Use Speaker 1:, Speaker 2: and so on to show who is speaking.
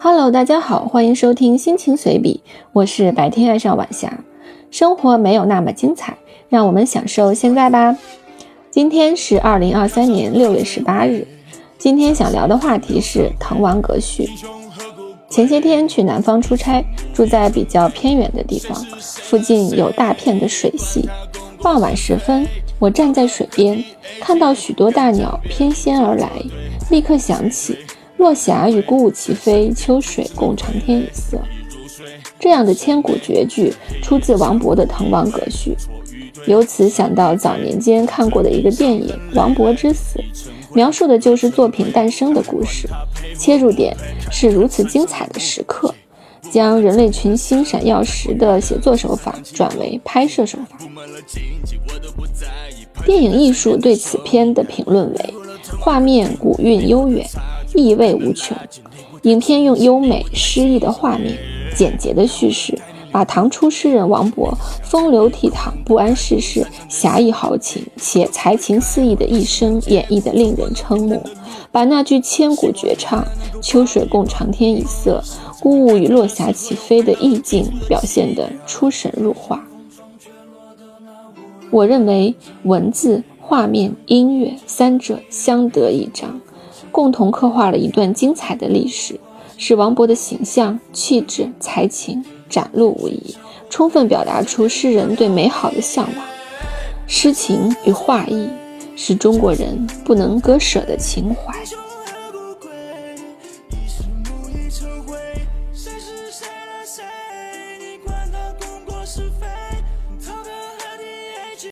Speaker 1: Hello，大家好，欢迎收听心情随笔，我是白天爱上晚霞。生活没有那么精彩，让我们享受现在吧。今天是二零二三年六月十八日，今天想聊的话题是滕王阁序。前些天去南方出差，住在比较偏远的地方，附近有大片的水系。傍晚时分，我站在水边，看到许多大鸟翩跹而来，立刻想起。落霞与孤鹜齐飞，秋水共长天一色。这样的千古绝句出自王勃的《滕王阁序》，由此想到早年间看过的一个电影《王勃之死》，描述的就是作品诞生的故事。切入点是如此精彩的时刻，将人类群星闪耀时的写作手法转为拍摄手法。电影艺术对此片的评论为：画面古韵悠远。意味无穷。影片用优美诗意的画面、简洁的叙事，把唐初诗人王勃风流倜傥、不谙世事、侠义豪情且才情四溢的一生演绎得令人瞠目，把那句千古绝唱“秋水共长天一色，孤鹜与落霞齐飞”的意境表现得出神入化。我认为文字、画面、音乐三者相得益彰。共同刻画了一段精彩的历史，使王勃的形象、气质、才情展露无遗，充分表达出诗人对美好的向往。诗情与画意是中国人不能割舍的情怀。